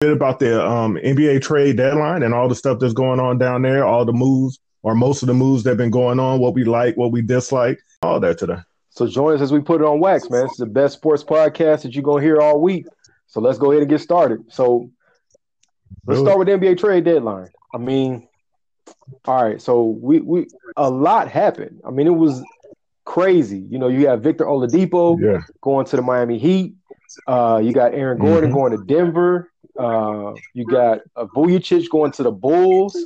bit about the um, NBA trade deadline and all the stuff that's going on down there, all the moves or most of the moves that have been going on, what we like, what we dislike, all that today. So join us as we put it on wax, man. It's the best sports podcast that you're gonna hear all week. So let's go ahead and get started. So let's start with the NBA trade deadline. I mean, all right. So we we a lot happened. I mean, it was crazy. You know, you have Victor Oladipo Yeah. going to the Miami Heat. Uh, you got Aaron Gordon Mhm. going to Denver. Uh, you got uh, Vucevic going to the Bulls.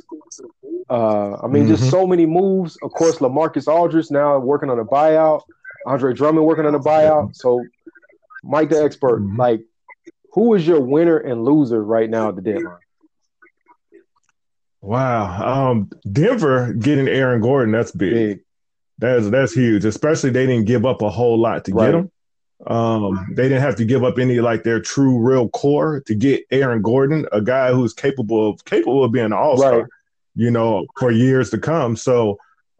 Uh, I mean, just Mhm. so many moves. Of course, Lamarcus Aldridge now working on a buyout. Andre Drummond working on a buyout. So, Mike the expert, Mhm. like, who is your winner and loser right now at the deadline? Wow. Um, Denver getting Aaron Gordon, that's big. Big. That's that's huge. Especially they didn't give up a whole lot to Right. get him. Um, they didn't have to give up any like their true real core to get Aaron Gordon, a guy who's capable of capable of being an all-star, Right. you know, for years to come. So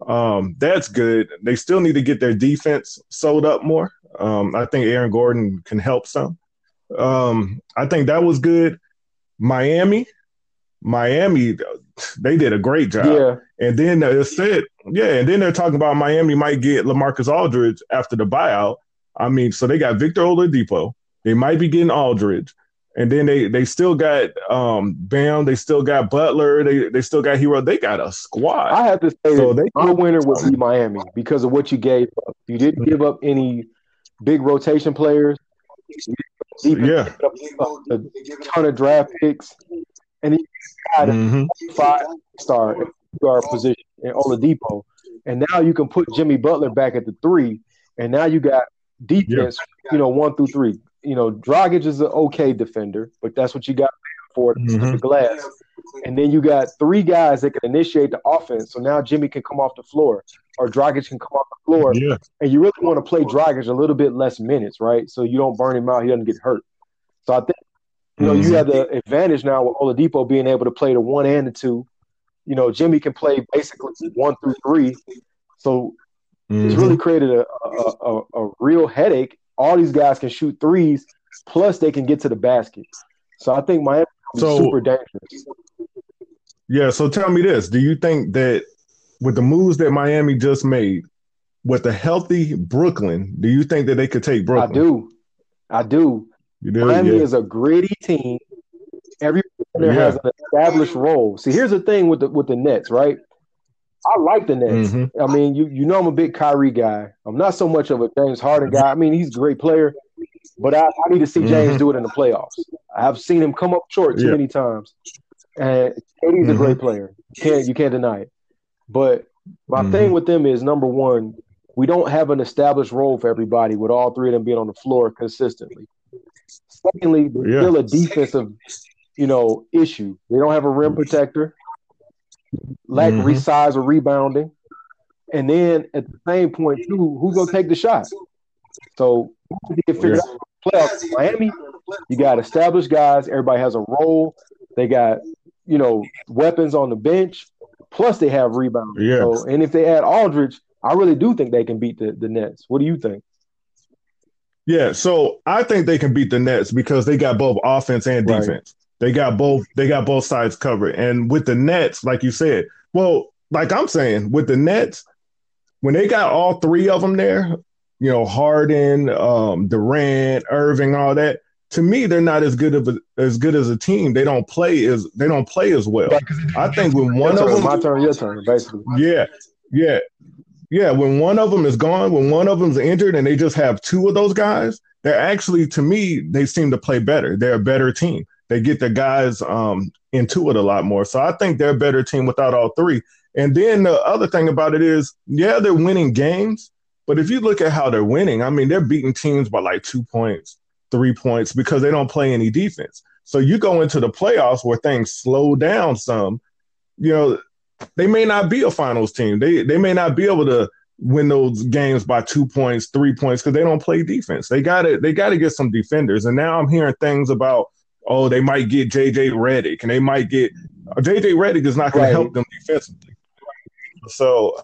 um that's good. They still need to get their defense sold up more. Um, I think Aaron Gordon can help some. Um, I think that was good. Miami, Miami, they did a great job. Yeah. And then it said, yeah, and then they're talking about Miami might get Lamarcus Aldridge after the buyout. I mean, so they got Victor Oladipo. They might be getting Aldridge. And then they they still got um Bam, they still got Butler, they they still got Herro. They got a squad. I have to say So they- my winner would be Miami because of what you gave up. You didn't give up any big rotation players. Didn't yeah. a ton of draft picks, and you got a Mhm. five star guard position in Oladipo, and now you can put Jimmy Butler back at the three, and now you got defense, you know, one through three. You know, Dragic is an okay defender, but that's what you got for Mhm. the glass. And then you got three guys that can initiate the offense. So now Jimmy can come off the floor, or Dragic can come off the floor, Yeah. and you really want to play Dragic a little bit less minutes, right? So you don't burn him out, he doesn't get hurt. So I think you know Mhm. you have the advantage now with Oladipo being able to play the one and the two. You know, Jimmy can play basically one through three. So it's Mhm. really created a, a, a, a real headache. All these guys can shoot threes, plus they can get to the basket. So I think Miami is So- super dangerous. Yeah. So tell me this: Do you think that with the moves that Miami just made, with the healthy Brooklyn, do you think that they could take I Brooklyn? do. I do. Do? Miami Yeah. is a gritty team. Everyone there Yeah. has an established role. See, here's the thing with the with the Nets, right? I like the Nets. Mhm. I mean, you you know I'm a big Kyrie guy. I'm not so much of a James Harden guy. I mean, he's a great player, but I, I need to see James Mhm. do it in the playoffs. I've seen him come up short too Yeah. many times. And KD's a Mhm. great player. You can't you can't deny it. But my Mhm. thing with them is number one, we don't have an established role for everybody with all three of them being on the floor consistently. Secondly, there's Yeah. still a defensive, you know, issue. They don't have a rim protector, lack Mhm. resize or rebounding. And then at the same point, too, who's gonna take the shot? So you can figure Yeah. out playoffs. Miami, you got established guys, everybody has a role, they got, you know, weapons on the bench, plus they have rebound. Yeah. So and if they add Aldridge, I really do think they can beat the, the Nets. What do you think? Yeah, so I think they can beat the Nets because they got both offense and Right. defense. They got both. They got both sides covered. And with the Nets, like you said, well, like I'm saying, with the Nets, when they got all three of them there, you know, Harden, um, Durant, Irving, all that. To me, they're not as good of a, as good as a team. They don't play as they don't play as well. I think when one of them, my turn, your turn, basically. yeah, yeah, yeah. When one of them is gone, when one of them's injured, and they just have two of those guys, they're actually, to me, they seem to play better. They're a better team. They get the guys um, into it a lot more. So I think they're a better team without all three. And then the other thing about it is, yeah, they're winning games, but if you look at how they're winning, I mean, they're beating teams by like two points, three points because they don't play any defense. So you go into the playoffs where things slow down some, you know, they may not be a finals team. They they may not be able to win those games by two points, three points because they don't play defense. They got to they got to get some defenders. And now I'm hearing things about oh they might get JJ Redick and they might get uh, JJ Redick is not going Right. to help them defensively. So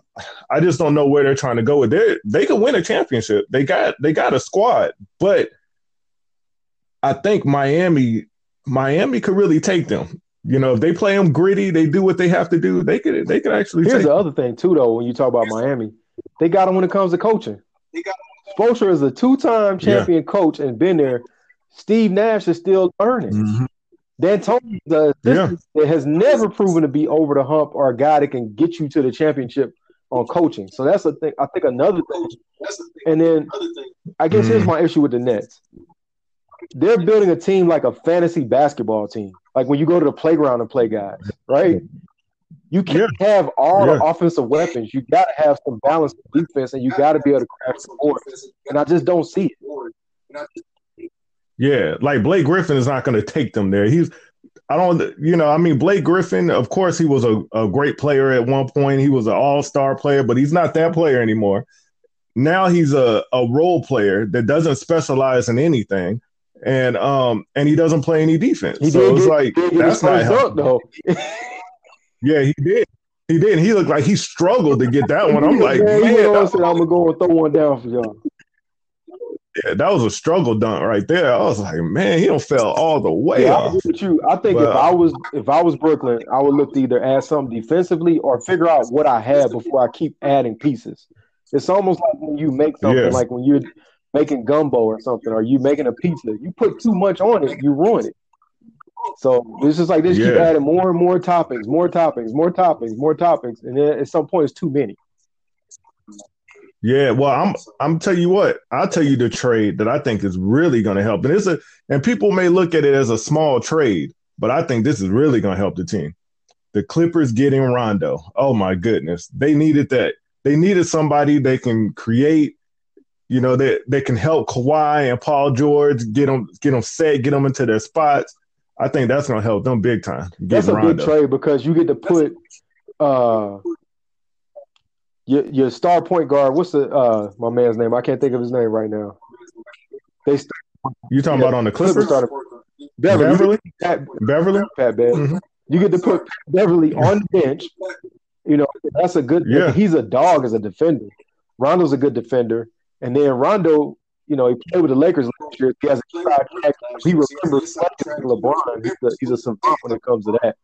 I just don't know where they're trying to go with it. They could win a championship. They got they got a squad, but I think Miami Miami could really take them. You know, if they play them gritty, they do what they have to do. They could they could actually. Here's take the other thing too, though. When you talk about Miami, they got them when it comes to coaching. Spoelstra is a two-time champion yeah. coach and been there. Steve Nash is still learning. Mm-hmm. D'Antoni, the yeah. has never proven to be over the hump or a guy that can get you to the championship on coaching. So that's a thing. I think another thing. And then I guess mm-hmm. here's my issue with the Nets. They're building a team like a fantasy basketball team. Like when you go to the playground and play guys, right? You can't yeah. have all yeah. the offensive weapons. You got to have some balanced defense, and you got to be able to craft support. And I just don't see it. Yeah, like Blake Griffin is not going to take them there. He's, I don't, you know, I mean, Blake Griffin, of course, he was a, a great player at one point. He was an all star player, but he's not that player anymore. Now he's a, a role player that doesn't specialize in anything and um and he doesn't play any defense. He so it's like that's not helping. though. yeah, he did. He did. He looked like he struggled to get that one. I'm like, man, man I said, I'm gonna go and throw one down for y'all. Yeah, that was a struggle dunk right there. I was like, man, he don't fell all the way yeah, off. With you. I think but, if I was if I was Brooklyn, I would look to either add something defensively or figure out what I have before I keep adding pieces. It's almost like when you make something yeah. like when you're making gumbo or something, or you making a pizza. You put too much on it, you ruin it. So it's just like this: yeah. keep adding more and more toppings, more toppings, more toppings, more toppings, and then at some point it's too many. Yeah, well, I'm I'm tell you what, I'll tell you the trade that I think is really going to help, and it's a and people may look at it as a small trade, but I think this is really going to help the team. The Clippers getting Rondo. Oh my goodness, they needed that. They needed somebody they can create you know, they they can help Kawhi and Paul George get them get them set, get them into their spots. I think that's going to help them big time. That's a Rondo. good trade because you get to put uh your your star point guard. What's the uh my man's name? I can't think of his name right now. They start, you talking yeah, about on the Clippers? Beverly, Beverly, Pat, Beverly, Pat. Mm-hmm. You get to put Beverly on the bench. You know that's a good. Yeah. he's a dog as a defender. Rondo's a good defender. And then Rondo, you know, he played with the Lakers last year. He has a track. He remembers LeBron. He's a, he's a savant when it comes to that.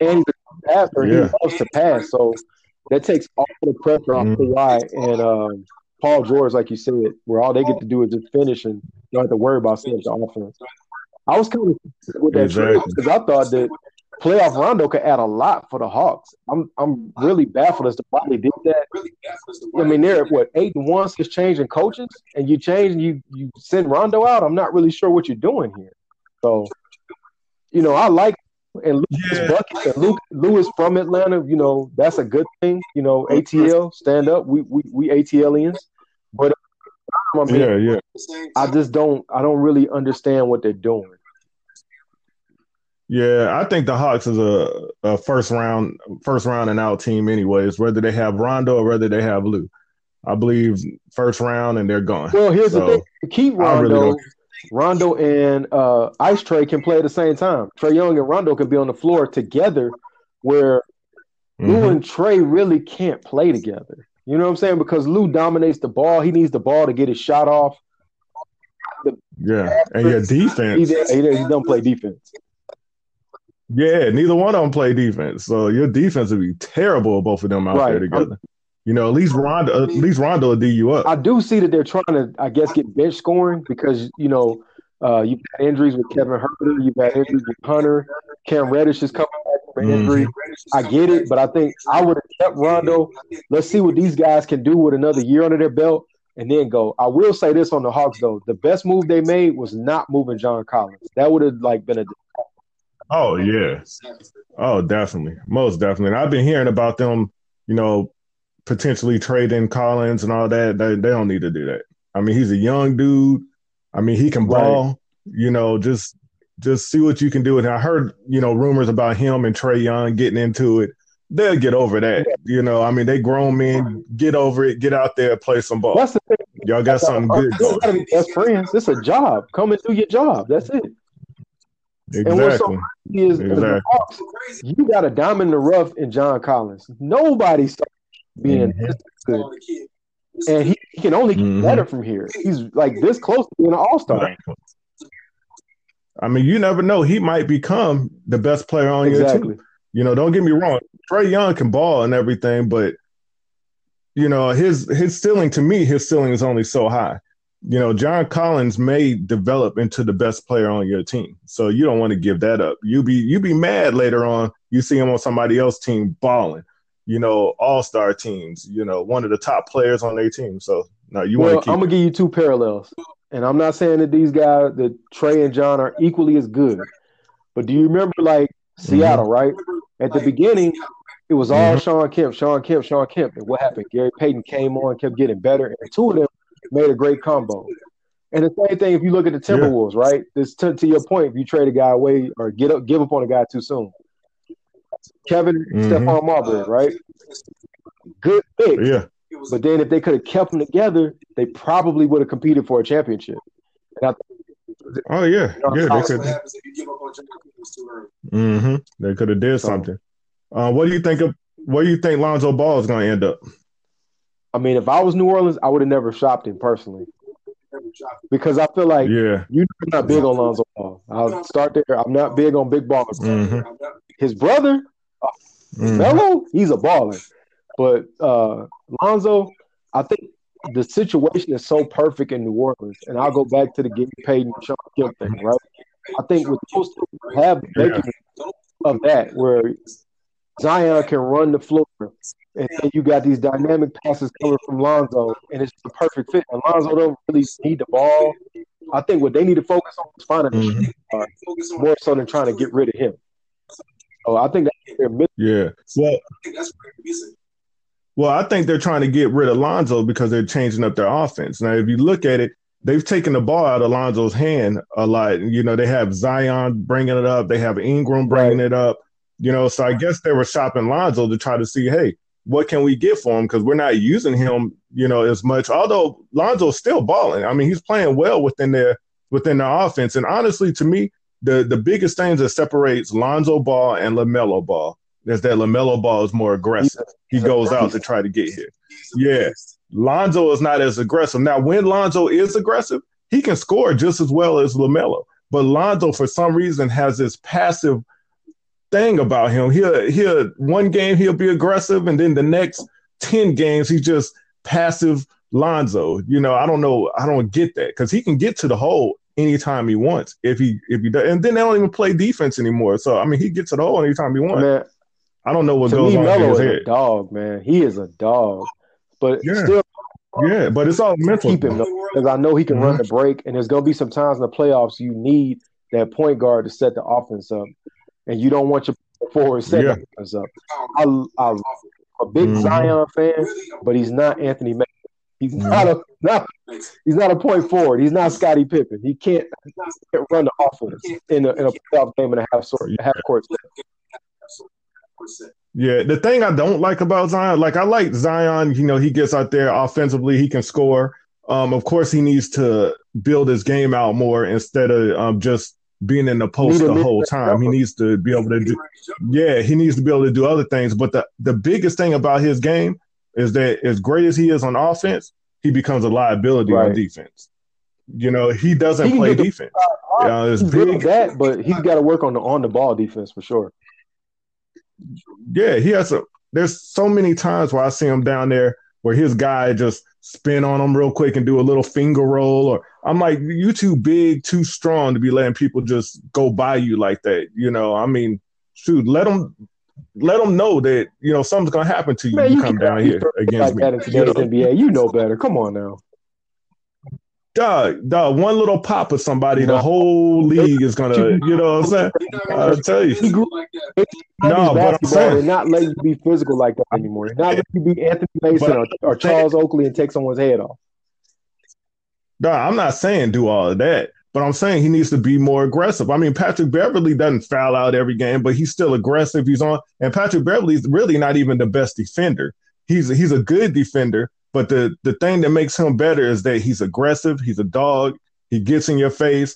And he's a passer. Yeah. He loves to pass. So that takes all the pressure off mm-hmm. Kawhi and um, Paul George, like you said, where all they get to do is just finish and don't have to worry about seeing the offense. I was kind of with that exactly. because I thought that playoff Rondo could add a lot for the Hawks. I'm I'm really baffled as to why they did that. I mean, they're what eight and one since changing coaches, and you change and you you send Rondo out. I'm not really sure what you're doing here. So, you know, I like and Lucas yeah. Bucket and Luke Lewis from Atlanta. You know, that's a good thing. You know, ATL stand up. We we we ATLians, but I mean, yeah, yeah. I just don't I don't really understand what they're doing. Yeah, I think the Hawks is a, a first round first round and out team anyways, whether they have Rondo or whether they have Lou. I believe first round and they're gone. Well, here's so, the thing: keep Rondo, really Rondo and uh, Ice Trae can play at the same time. Trae Young and Rondo can be on the floor together, where mm-hmm. Lou and Trae really can't play together. You know what I'm saying? Because Lou dominates the ball. He needs the ball to get his shot off. The yeah, and your defense. He, he, he don't play defense. Yeah, neither one of them play defense. So your defense would be terrible both of them out right. there together. I'm, you know, at least Rondo, at least Rondo will D you up. I do see that they're trying to, I guess, get bench scoring because you know uh, you've had injuries with Kevin Huerter, you've had injuries with Hunter, Cam Reddish is coming back from injury. Mm-hmm. I get it, but I think I would have kept Rondo. Let's see what these guys can do with another year under their belt, and then go. I will say this on the Hawks though: the best move they made was not moving John Collins. That would have like been a Oh yeah. Oh, definitely. Most definitely. And I've been hearing about them, you know, potentially trade in Collins and all that. They, they don't need to do that. I mean, he's a young dude. I mean, he can ball. Right. You know, just just see what you can do. And I heard, you know, rumors about him and Trae Young getting into it. They'll get over that. You know, I mean, they grown men. Get over it. Get out there, play some ball. That's the thing. Y'all got something good. You gotta be best friends. It's a job. Come and do your job. That's it. Exactly. And what's so is exactly. Hawks, you got a diamond in the rough in John Collins. Nobody started being mm-hmm. this good. And he, he can only get mm-hmm. better from here. He's like this close to being an all star. I mean, you never know. He might become the best player on exactly. your team. You know, don't get me wrong. Trae Young can ball and everything, but you know, his his ceiling to me, his ceiling is only so high. You know, John Collins may develop into the best player on your team. So you don't want to give that up. You be you be mad later on. You see him on somebody else's team balling. You know, all star teams. You know, one of the top players on their team. So no, you well, want to. I'm gonna give you two parallels, and I'm not saying that these guys, that Trae and John, are equally as good. But do you remember like Seattle, mm-hmm. right? At the beginning, it was all mm-hmm. Shawn Kemp, Shawn Kemp, Shawn Kemp. And what happened? Gary Payton came on, kept getting better, and two of them made a great combo. And the same thing if you look at the Timberwolves, yeah. right? This to, to, your point, if you trade a guy away or get up, give up on a guy too soon. Kevin mm-hmm. Stephon Marbury, right? Good pick. Yeah. But then if they could have kept them together, they probably would have competed for a championship. I, oh yeah, yeah, they could. Mm-hmm. They could have did something. Uh, what do you think of? Where do you think Lonzo Ball is going to end up? I mean, if I was New Orleans, I would have never shopped him personally because I feel like yeah, you're not big on Lonzo Ball. I'll start there. I'm not big on big ballers. Mm-hmm. His brother, uh, mm-hmm. Melo, he's a baller, but uh, Lonzo, I think the situation is so perfect in New Orleans, and I'll go back to the Gary Payton Shawn Kemp thing, right? I think with those have yeah. of that where Zion can run the floor, and then you got these dynamic passes coming from Lonzo, and it's the perfect fit. And Lonzo don't really need the ball. I think what they need to focus on is finding mm-hmm. more so than trying to get rid of him. So I think that's yeah. Well, well, I think they're trying to get rid of Lonzo because they're changing up their offense. Now, if you look at it, they've taken the ball out of Lonzo's hand a lot. You know, they have Zion bringing it up, they have Ingram bringing right. it up. You know, so I guess they were shopping Lonzo to try to see, hey, what can we get for him? Because we're not using him, you know, as much. Although Lonzo's still balling. I mean, he's playing well within their within their offense. And honestly, to me, the the biggest thing that separates Lonzo Ball and LaMelo Ball is that LaMelo Ball is more aggressive. He goes out to try to get here. Yeah. Lonzo is not as aggressive. Now, when Lonzo is aggressive, he can score just as well as LaMelo. But Lonzo, for some reason, has this passive – thing about him. He'll he'll one game he'll be aggressive, and then the next ten games he's just passive Lonzo. You know, I don't know. I don't get that because he can get to the hole anytime he wants if he if he does. And then they don't even play defense anymore. So I mean, he gets to the hole anytime he wants. Man, I don't know what goes me, on his is head. A dog, man. He is a dog, but yeah. still. Yeah, but it's all mental. Keep him because I know he can mm-hmm. run the break, and there's gonna be some times in the playoffs you need that point guard to set the offense up and you don't want your forward set yeah. up. I, am a big mm-hmm. Zion fan, but he's not Anthony Mason. He's mm-hmm. not a not, he's not a point forward. He's not Scottie Pippen. He can't, he can't run the offense in a, in a playoff game and a half sort yeah. half court. Yeah, the thing I don't like about Zion, like I like Zion, you know, he gets out there offensively, he can score. Um, of course, he needs to build his game out more instead of um, just being in the post the whole time. He needs to be able to do yeah, he needs to be able to do other things. But the, the biggest thing about his game is that as great as he is on offense, he becomes a liability right. on defense. You know, he doesn't he play defense. The, uh, it's big that, but he's got to work on the on the ball defense for sure. Yeah, he has a. There's so many times where I see him down there where his guy just spin on them real quick and do a little finger roll or I'm like, you too big, too strong to be letting people just go by you like that. You know, I mean, shoot, let them let them know that you know something's gonna happen to you. Man, you, you come down here against like me. today's you know? NBA, you know better. Come on now. Dog, dog, one little pop of somebody, the whole league is gonna, you know what I'm saying? I'll tell you. No, but I'm saying, they're not letting you be physical like that anymore. They're not letting you be Anthony Mason or, or Charles Oakley and take someone's head off. No, I'm not saying do all of that, but I'm saying he needs to be more aggressive. I mean, Patrick Beverly doesn't foul out every game, but he's still aggressive. He's on, and Patrick Beverly's really not even the best defender. He's he's a good defender, but the the thing that makes him better is that he's aggressive. He's a dog. He gets in your face.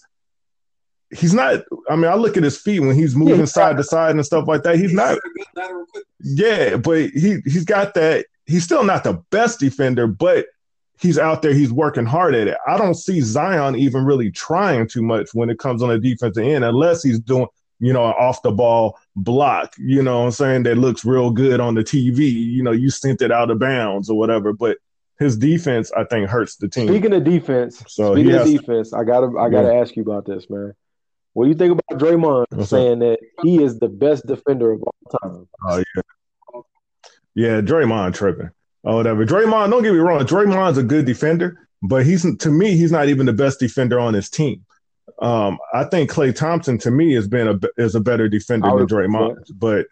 He's not. I mean, I look at his feet when he's moving yeah, side to side and stuff like that. He's not. Yeah, but he he's got that. He's still not the best defender, but he's out there, he's working hard at it. I don't see Zion even really trying too much when it comes on the defensive end, unless he's doing, you know, an off the ball block, you know I'm saying, that looks real good on the TV. You know, you sent it out of bounds or whatever. But his defense, I think, hurts the team. Speaking of defense, so speaking of defense, I gotta I gotta yeah. ask you about this, man. What do you think about Draymond What's saying that he is the best defender of all time? Oh yeah. Yeah, Draymond tripping or whatever. Draymond, don't get me wrong, Draymond's a good defender, but he's to me, he's not even the best defender on his team. Um, I think Klay Thompson to me has been a is a better defender than Draymond. But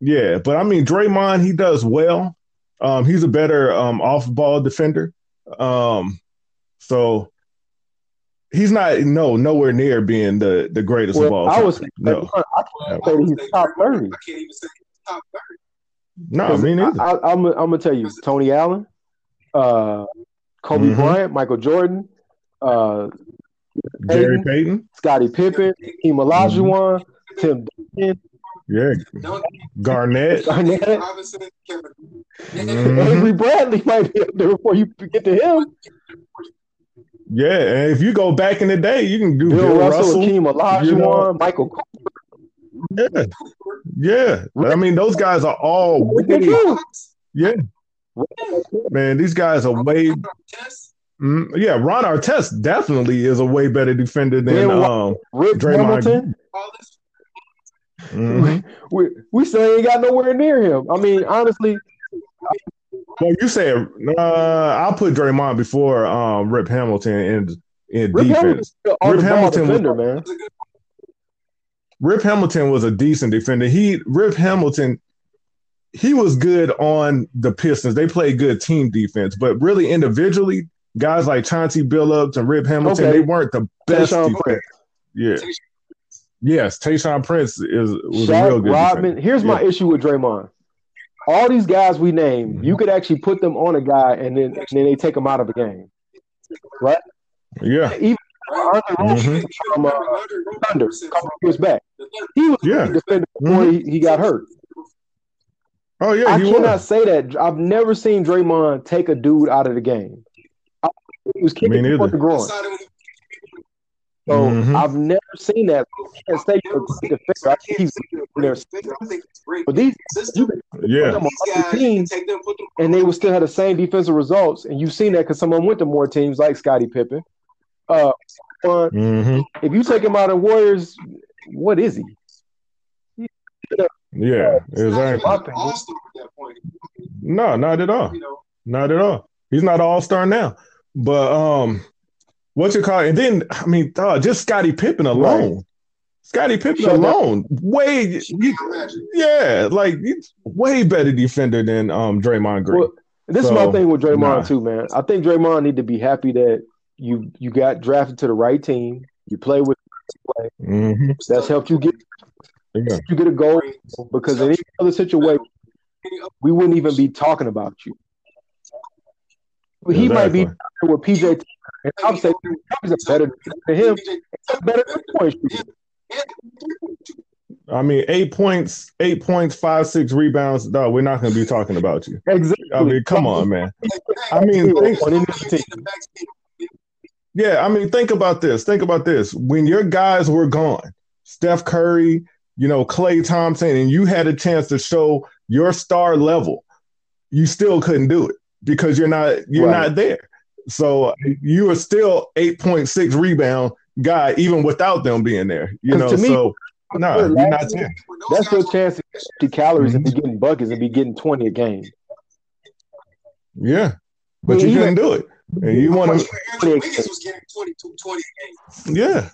yeah, but I mean Draymond, he does well. Um, he's a better um, off ball defender. Um, so he's not no nowhere near being the the greatest well, of all. Time. I was no. I can't say he's top thirty. I can't even say he's top thirty. No, I mean, I, am I'm gonna tell you, Tony Allen, uh, Kobe mm-hmm. Bryant, Michael Jordan, uh, Gary Payton, Scottie Pippen, Hakeem Olajuwon, mm-hmm. Tim Duncan. Yeah, Garnett, Garnett. Mm-hmm. Avery Bradley might be up there before you get to him. Yeah, and if you go back in the day, you can do Bill, Bill Russell, Russell Hakeem Olajuwon, you know. Michael. Cooper. Yeah, yeah. I mean, those guys are all yeah. Man, these guys are way. Mm, yeah, Ron Artest definitely is a way better defender than um, Rip Draymond. Hamilton. Mm-hmm. We, we still ain't got nowhere near him. I mean, honestly. Well, you say uh, I'll put Draymond before um, Rip Hamilton in in Rip defense. Rip Hamilton defender, was, man. Rip Hamilton was a decent defender. He Rip Hamilton he was good on the Pistons. They played good team defense, but really individually, guys like Chauncey Billups and Rip Hamilton, okay. they weren't the best defense. Yeah. Yes, Tayshaun Prince is was Shaq, a real good. Rodman. Here's yeah. my issue with Draymond. All these guys we name, mm-hmm. you could actually put them on a guy and then and then they take them out of the game, right? Yeah. Even mm-hmm. from uh, Thunder a couple years back, he was yeah. defender before mm-hmm. he, he got hurt. Oh yeah, I cannot was. say that. I've never seen Draymond take a dude out of the game. I, he was kicking the groin. So mm-hmm. I've never seen that. I can't say you're a defender. I think he's there. But these, you yeah, them on teams, and they would still have the same defensive results. And you've seen that because someone went to more teams like Scottie Pippen. Uh, mm-hmm. if you take him out of Warriors, what is he? Yeah, exactly. No, not at all. Not at all. He's not an all star now. But um, what you call it? And then I mean, uh, just Scottie Pippen alone. Right. Scottie Pippen Shut alone, up. way yeah, like way better defender than um Draymond Green. Well, this so, is my thing with Draymond nah. too, man. I think Draymond need to be happy that you you got drafted to the right team. You play with play. Mm-hmm. That's helped you get yeah. you get a goal because in any other situation we wouldn't even be talking about you. He exactly. might be with PJ and I'm saying he's a better than him. Better than I mean, eight points, eight points, five, six rebounds. No, we're not going to be talking about you. Exactly. I mean, come on, man. I mean, think, yeah, I mean, think about this. Think about this. When your guys were gone, Steph Curry, you know, Klay Thompson, and you had a chance to show your star level, you still couldn't do it because you're not you're right. not there. So you are still 8.6 rebound guy, even without them being there. You know, me, so no, you're not there. That's your chance to get calories mm-hmm. and be getting buckets and be getting 20 a game. Yeah. But you couldn't do it. And you want to Yeah.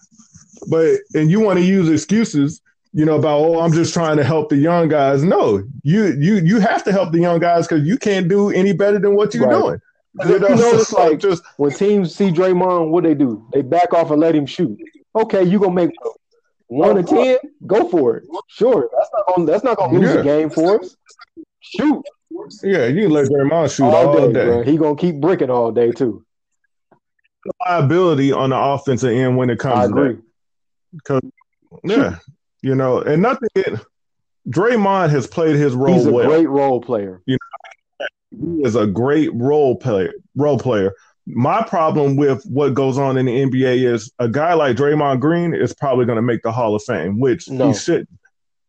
But and you want to use excuses, you know, about oh, I'm just trying to help the young guys. No, you you you have to help the young guys because you can't do any better than what you're right. doing. You know, it's like just when teams see Draymond, what they do? They back off and let him shoot. Okay, you gonna make one to ten? Go for it. Sure, that's not gonna that's not gonna lose yeah. the game for us. Shoot. Yeah, you can let Draymond shoot all, all day. day. Bro. He gonna keep bricking all day too. Liability on the offensive end when it comes. I agree. Because yeah, you know, and nothing. Draymond has played his role. He's a well. great role player. You know, He is a great role player. Role player. My problem with what goes on in the NBA is a guy like Draymond Green is probably going to make the Hall of Fame, which no. he should.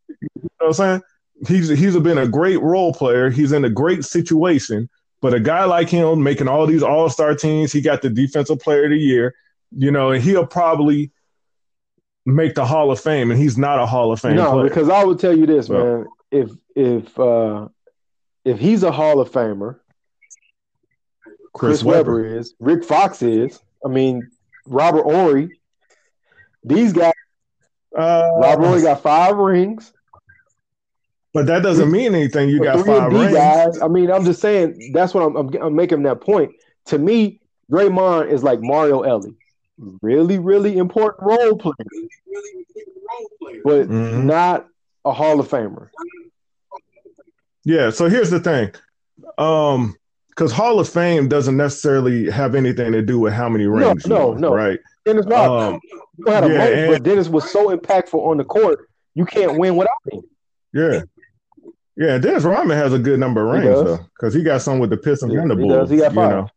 You know what I'm saying? He's he's been a great role player. He's in a great situation, but a guy like him making all these All Star teams, he got the Defensive Player of the Year. You know, and he'll probably make the Hall of Fame, and he's not a Hall of Fame. No, player. because I would tell you this, so. man. If if uh if he's a Hall of Famer, Chris, Chris Webber. Webber is, Rick Fox is. I mean, Robert Horry. These guys. Uh, Robert Horry got five rings. But that doesn't mean anything. You got five rings. Guys, I mean, I'm just saying. That's what I'm, I'm, I'm making that point. To me, Draymond is like Mario Elie, really, really important role player, but mm-hmm. not a Hall of Famer. Yeah. So here's the thing. Um, because Hall of Fame doesn't necessarily have anything to do with how many rings. No, no, no. Right. Dennis Rodman. Um, had a yeah, moment, and, but Dennis was so impactful on the court. You can't win without him. Yeah. Yeah, Dennis Rodman has a good number of rings though, because he got some with the Pistons yeah, and the Bulls. He, does. he got five. You know?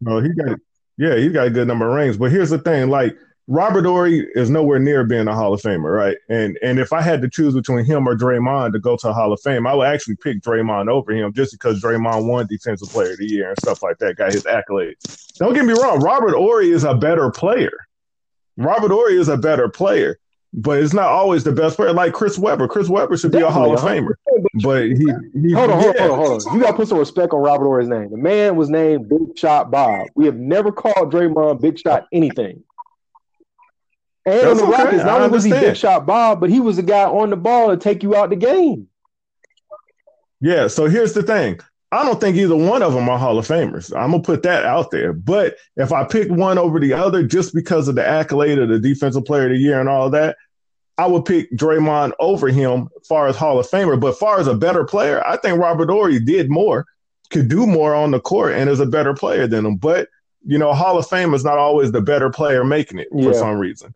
Well, he got yeah, he's got a good number of rings. But here's the thing: like Robert Horry is nowhere near being a Hall of Famer, right? And and if I had to choose between him or Draymond to go to a Hall of Fame, I would actually pick Draymond over him just because Draymond won Defensive Player of the Year and stuff like that, got his accolades. Don't get me wrong, Robert Horry is a better player. Robert Horry is a better player, but it's not always the best player. Like Chris Webber, Chris Webber should be a Hall of Famer, but he, he hold on, hold on, hold on, hold on. You got to put some respect on Robert Horry's name. The man was named Big Shot Bob. We have never called Draymond Big Shot anything. And That's on the okay. Rockets, not only was he big shot Bob, but he was the guy on the ball to take you out the game. Yeah. So here's the thing. I don't think either one of them are Hall of Famers. I'm gonna put that out there. But if I pick one over the other just because of the accolade of the defensive player of the year and all of that, I would pick Draymond over him as far as Hall of Famer. But far as a better player, I think Robert Horry did more, could do more on the court, and is a better player than him. But you know, Hall of Fame is not always the better player making it for yeah. some reason.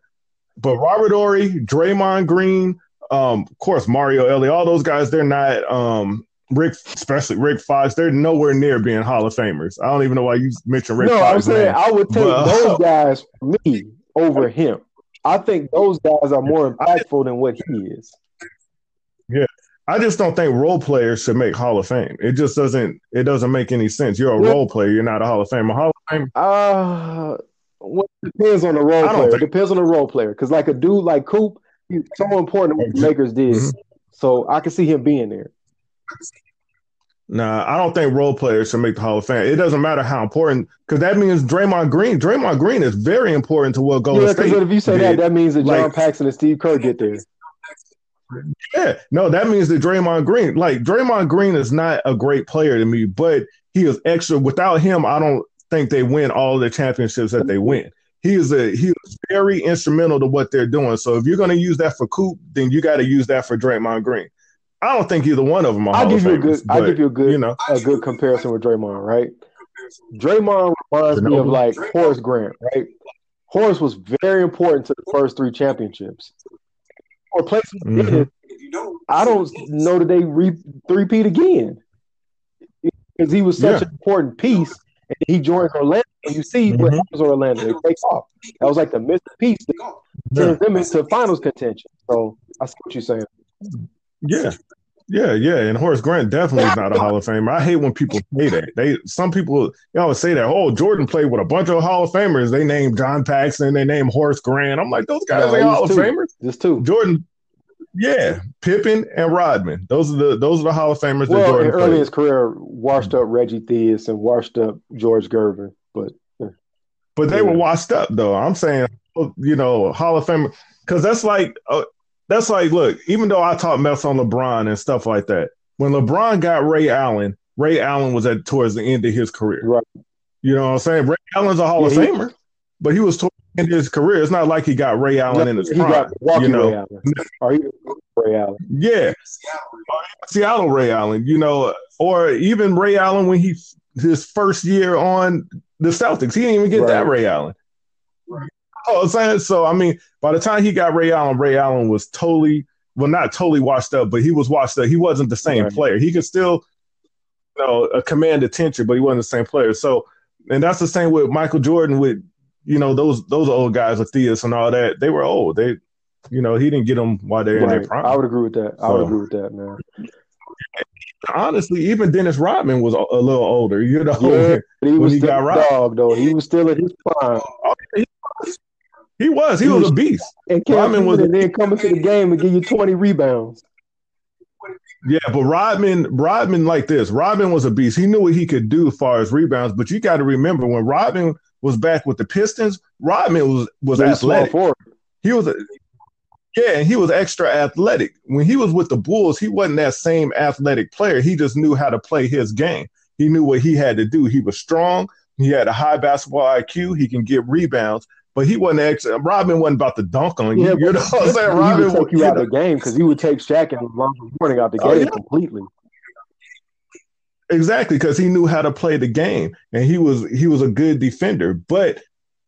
But Robert Horry, Draymond Green, um, of course Mario Elie, all those guys, they're not um, Rick, especially Rick Fox, they're nowhere near being Hall of Famers. I don't even know why you mentioned Rick no, Fox. I'm saying name. I would take but, those guys me over him. I think those guys are more impactful than what he is. Yeah. I just don't think role players should make Hall of Fame. It just doesn't it doesn't make any sense. You're a well, role player, you're not a Hall of Fame. A Hall of Fame. Uh well, it depends on the role player. Think... It depends on the role player. Because like a dude like Coop, he's so important what the Lakers did. Mm-hmm. So I can see him being there. Nah, I don't think role players should make the Hall of Fame. It doesn't matter how important, because that means Draymond Green. Draymond Green is very important to what Golden yeah, State. Yeah, if you say did. that, that means that John like, Paxson and Steve Kerr get there. Yeah, no, that means that Draymond Green, like Draymond Green, is not a great player to me, but he is extra. Without him, I don't think they win all the championships that they win. He is a he is very instrumental to what they're doing. So if you're going to use that for Coop, then you got to use that for Draymond Green. I don't think either one of them are. I'll give you a good. i give you a good. You know, a good comparison with Draymond, right? Draymond reminds me of like Horace Grant, right? Horace was very important to the first three championships. Or places mm-hmm. I don't know that they re- repeat again because he was such yeah. an important piece and he joined Orlando. You see mm-hmm. what happens Orlando. It takes off. That was like the missing piece that turns them into finals contention. So I see what you're saying. Yeah. Yeah, yeah, and Horace Grant definitely is not a Hall of Famer. I hate when people say that. They some people you always say that. Oh, Jordan played with a bunch of Hall of Famers. They name John Paxson. They name Horace Grant. I'm like, those guys no, are Hall of Famers. Just two. Jordan yeah, Pippen and Rodman. Those are the those are the Hall of Famers. Well, that Jordan early in his career, washed up Reggie Theus and washed up George Gervin, but but they yeah. were washed up though. I'm saying, you know, Hall of Famer because that's like uh, that's like look. Even though I talk mess on LeBron and stuff like that, when LeBron got Ray Allen, Ray Allen was at towards the end of his career. Right. You know what I'm saying? Ray Allen's a Hall yeah, of he, Famer, but he was towards in his career. It's not like he got Ray Allen no, in his prime. you know, Ray Allen. Or Ray Allen. Yeah, Seattle Ray Allen. You know, or even Ray Allen when he his first year on the Celtics, he didn't even get right. that Ray Allen. Right. Oh, I'm saying so. I mean, by the time he got Ray Allen, Ray Allen was totally well, not totally washed up, but he was washed up. He wasn't the same right. player. He could still you know, a command attention, but he wasn't the same player. So, and that's the same with Michael Jordan with, you know, those those old guys, Matthias and all that. They were old. They, you know, he didn't get them while they're right. in their prime. I would agree with that. I would agree with that, man. Honestly, even Dennis Rodman was a, a little older. You know, yeah, he was he still got dog though. He was still in his prime. Oh, He was. He, he was, was, a beast. And Rodman was, and then coming to the game and give you twenty rebounds. Yeah, but Rodman, Rodman like this. Rodman was a beast. He knew what he could do as far as rebounds. But you got to remember when Rodman was back with the Pistons, Rodman was was Very athletic. He was a, yeah, and he was extra athletic. When he was with the Bulls, he wasn't that same athletic player. He just knew how to play his game. He knew what he had to do. He was strong. He had a high basketball IQ. He can get rebounds, but he wasn't actually. Robin wasn't about to dunk on you. Yeah, you know what I'm saying? Robin would take you out of the game because he would take Shaq and Lonzo Mourning out the oh, game oh, yeah. completely. Exactly, because he knew how to play the game, and he was he was a good defender. But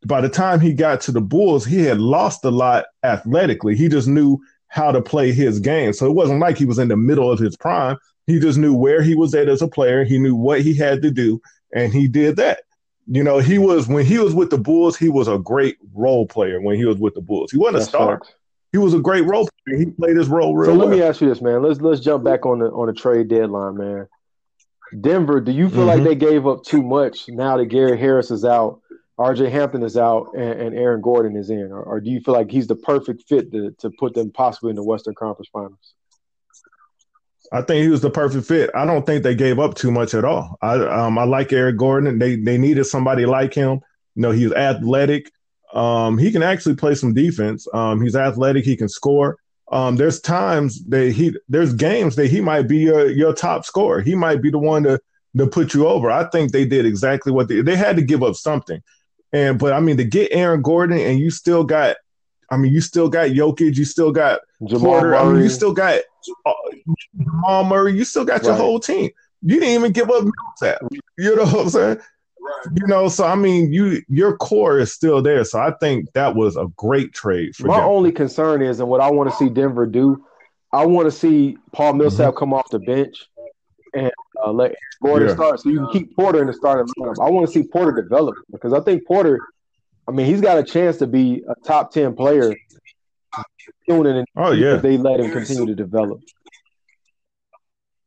by the time he got to the Bulls, he had lost a lot athletically. He just knew how to play his game. So it wasn't like he was in the middle of his prime. He just knew where he was at as a player. He knew what he had to do, and he did that. You know, he was when he was with the Bulls, he was a great role player when he was with the Bulls. He wasn't That's a star. He was a great role player. He played his role real So let well. me ask you this, man. Let's let's jump back on the on the trade deadline, man. Denver, do you feel mm-hmm. like they gave up too much now that Gary Harris is out RJ Hampton is out and, and Aaron Gordon is in, or, or, do you feel like he's the perfect fit to, to put them possibly in the Western Conference Finals? I think he was the perfect fit. I don't think they gave up too much at all. I um, I like Aaron Gordon. They they needed somebody like him. You know, he's athletic. Um, he can actually play some defense. Um, he's athletic. He can score. Um, there's times that he there's games that he might be your your top scorer. He might be the one to to put you over. I think they did exactly what they they had to give up something. And but I mean to get Aaron Gordon and you still got, I mean you still got Jokic, you still got Jamal Porter, Murray. I mean you still got Jamal Murray, you still got right. your whole team. You didn't even give up Millsap. You know what I'm saying? Right. You know, so I mean, you your core is still there. So I think that was a great trade for. My Denver. only concern is, and what I want to see Denver do, I want to see Paul Millsap mm-hmm. come off the bench and uh, let Gordon yeah. start, so you can keep Porter in the starting lineup. I want to see Porter develop because I think Porter, I mean, he's got a chance to be a top ten player. Oh yeah, they let him continue to develop.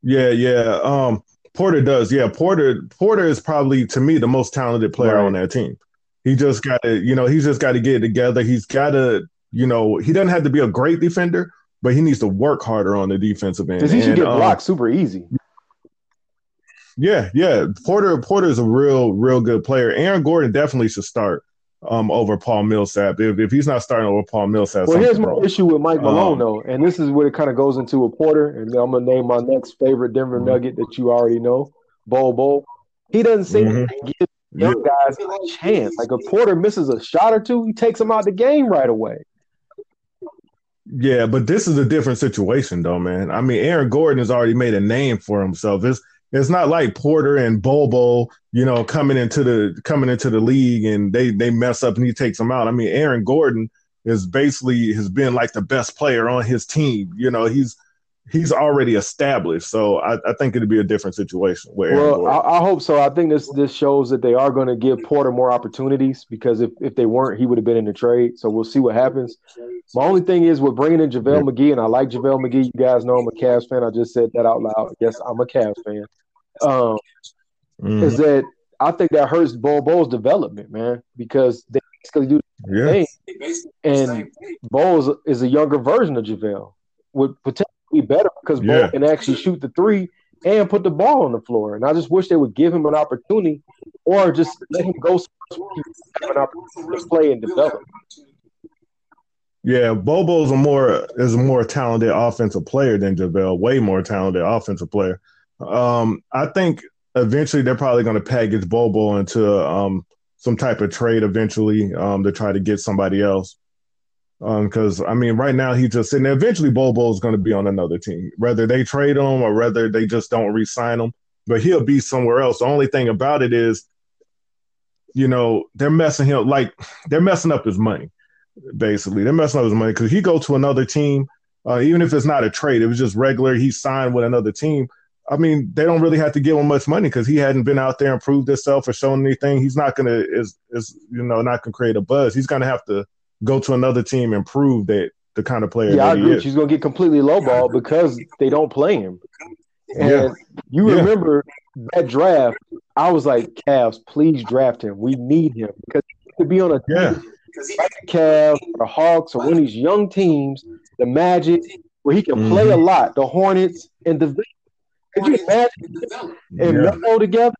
Yeah, yeah. Um, Porter does. Yeah, Porter. Porter is probably to me the most talented player right. on that team. He just got to, you know, he's just got to get it together. He's got to, you know, he doesn't have to be a great defender, but he needs to work harder on the defensive end. Because he should get um, blocked super easy. Yeah, yeah. Porter Porter is a real, real good player. Aaron Gordon definitely should start um, over Paul Millsap. If, if he's not starting over Paul Millsap, well, here's my issue with Mike Malone um, though, and this is where it kind of goes into a Porter, and I'm gonna name my next favorite Denver mm-hmm. Nugget that you already know, Bol Bol. He doesn't seem mm-hmm. to give young guys a chance. Like a Porter misses a shot or two, he takes him out the game right away. Yeah, but this is a different situation, though, man. I mean, Aaron Gordon has already made a name for himself. It's it's not like Porter and Bobo, you know, coming into the coming into the league and they they mess up and he takes them out. I mean, Aaron Gordon is basically has been like the best player on his team. You know, he's he's already established. So I, I think it'd be a different situation. well, I, I, hope so. I think this this shows that they are going to give Porter more opportunities because if, if they weren't, he would have been in the trade. So we'll see what happens. My only thing is we're bringing in JaVale yeah. McGee, and I like JaVale McGee. You guys know I'm a Cavs fan. I just said that out loud. Yes, I'm a Cavs fan. Um, mm. Is that I think that hurts Bol Bol's development, man, because they basically do the yeah. And Bol is a younger version of JaVale. Would potentially be better because yeah. Can actually shoot the three and put the ball on the floor. And I just wish they would give him an opportunity or just let him go have an opportunity to play and develop. Yeah, Bobo's a more is a more talented offensive player than JaVale, way more talented offensive player. Um, I think eventually they're probably going to package Bobo into um, some type of trade eventually um, to try to get somebody else. Because um, I mean, right now he's just sitting there. Eventually, Bobo is going to be on another team, whether they trade him or whether they just don't re-sign him. But he'll be somewhere else. The only thing about it is, you know, they're messing him like they're messing up his money. Basically, they're messing up his money because he go to another team, uh, even if it's not a trade, it was just regular. He signed with another team. I mean, they don't really have to give him much money because he hadn't been out there and proved himself or shown anything. He's not gonna is is you know not gonna create a buzz. He's gonna have to go to another team and prove that the kind of player. Yeah, I agree. Is. He's gonna get completely lowballed because they don't play him. And yeah. you yeah. remember that draft? I was like, Cavs, please draft him. We need him because he could be on a yeah. team like the Cavs or Hawks or one of these young teams, the Magic, where he can mm-hmm. play a lot. The Hornets and the could you imagine and yeah. Melo together?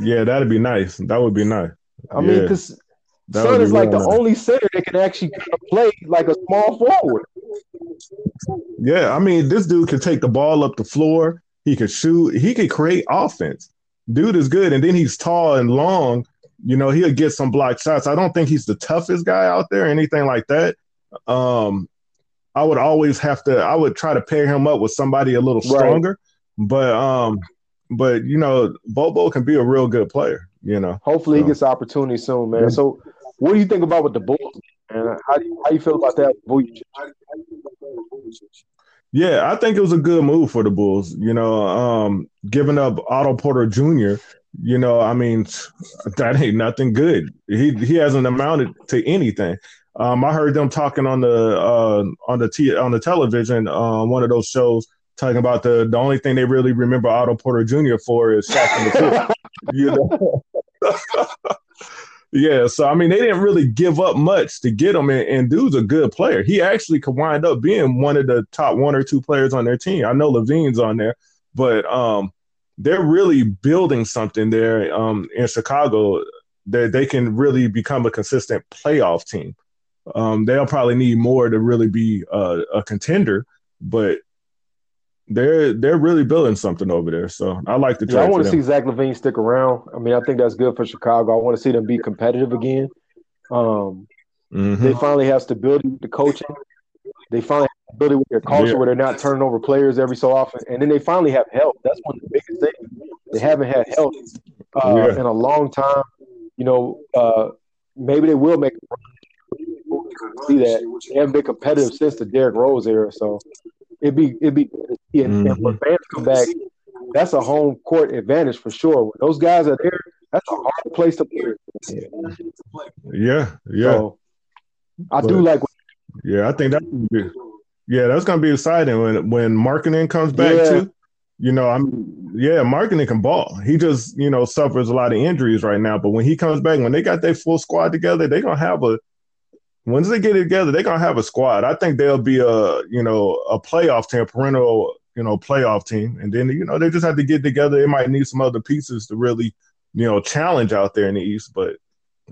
Yeah, that'd be nice. That would be nice. I yeah. mean, because Son is like the only center that can actually play like a small forward. Yeah, I mean, this dude can take the ball up the floor. He can shoot. He can create offense. Dude is good, and then he's tall and long. You know, he'll get some block shots. I don't think he's the toughest guy out there, or anything like that. Um, I would always have to. I would try to pair him up with somebody a little stronger. Right. But um, but you know, Bol Bol can be a real good player. You know, hopefully so. he gets opportunity soon, man. Yeah. So, what do you think about with the Bulls? And how do you, how you feel about that? Yeah, I think it was a good move for the Bulls. You know, um, giving up Otto Porter Jr. You know, I mean, that ain't nothing good. He he hasn't amounted to anything. Um, I heard them talking on the uh, on the t- on the television uh, one of those shows talking about the the only thing they really remember Otto Porter Jr. for is in the you know. yeah, so I mean, they didn't really give up much to get him, and, and dude's a good player. He actually could wind up being one of the top one or two players on their team. I know LaVine's on there, but um, they're really building something there um, in Chicago that they can really become a consistent playoff team. Um, they'll probably need more to really be a, a contender, but they're they're really building something over there. So I like the. Yeah, I want to see Zach LaVine stick around. I mean, I think that's good for Chicago. I want to see them be competitive again. Um, mm-hmm. They finally have stability with the coaching. They finally have stability with their culture yeah. where they're not turning over players every so often, and then they finally have help. That's one of the biggest things. They haven't had help uh, yeah. in a long time. You know, uh, maybe they will make see that they haven't been competitive since the Derrick Rose era. So it'd be it'd be and, mm-hmm. and when fans come back, that's a home court advantage for sure. When those guys are there, that's a hard place to play. Yeah, yeah. So, I but, do like. Yeah, I think that. Yeah, that's gonna be exciting when when Markkanen comes back yeah. too. You know, I'm yeah, Markkanen can ball. He just you know suffers a lot of injuries right now, but when he comes back, when they got their full squad together, they're gonna have a once they get together, they're gonna have a squad. I think they'll be a you know a playoff team, a perennial you know playoff team, and then you know they just have to get together. They might need some other pieces to really you know challenge out there in the East, but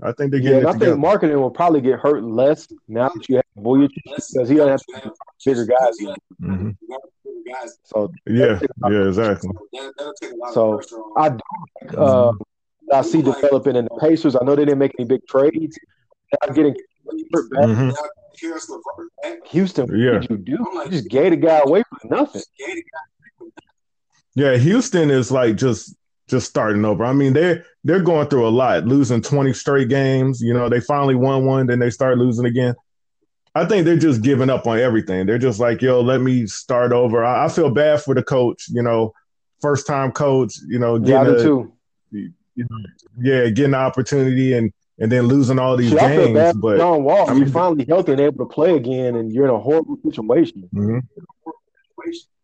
I think they get. Yeah, I think Markkanen will probably get hurt less now that you have because he doesn't have bigger guys. Mm-hmm. So yeah, yeah, exactly. So I do, uh, I see developing in the Pacers. I know they didn't make any big trades. I'm getting Mm-hmm. Houston, what yeah. did you do? You just gave the guy away for nothing. Yeah, Houston is like just just starting over. I mean, they're they're going through a lot, losing 20 straight games. You know, they finally won one, then they start losing again. I think they're just giving up on everything. They're just like, yo, let me start over. I, I feel bad for the coach, you know, first time coach, you know, getting yeah, a, too. yeah, getting the opportunity and and then losing all these Shit, games. but John Wall, I mean, you're finally healthy and able to play again, and you're in a horrible situation. Mm-hmm.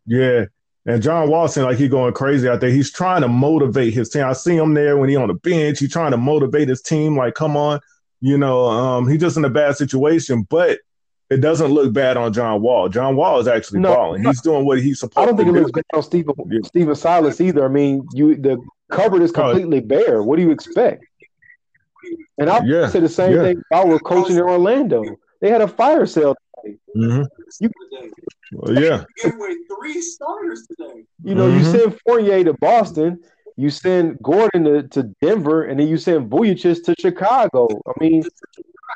Yeah. And John Wall Watson, like he going crazy out there. He's trying to motivate his team. I see him there when he on the bench. He's trying to motivate his team. Like, come on, you know, um, he's just in a bad situation, but it doesn't look bad on John Wall. John Wall is actually no, balling. He's doing what he's supposed. I don't think it looks bad on Stephen yeah. Stephen Silas either. I mean, you the cupboard is completely bare. What do you expect? And I yeah, say the same yeah. thing. I was coaching in Orlando. They had a fire sale. Mm-hmm. You, well, yeah. three starters today. You know, mm-hmm. you send Fournier to Boston, you send Gordon to, to Denver, and then you send Vucevic to Chicago. I mean,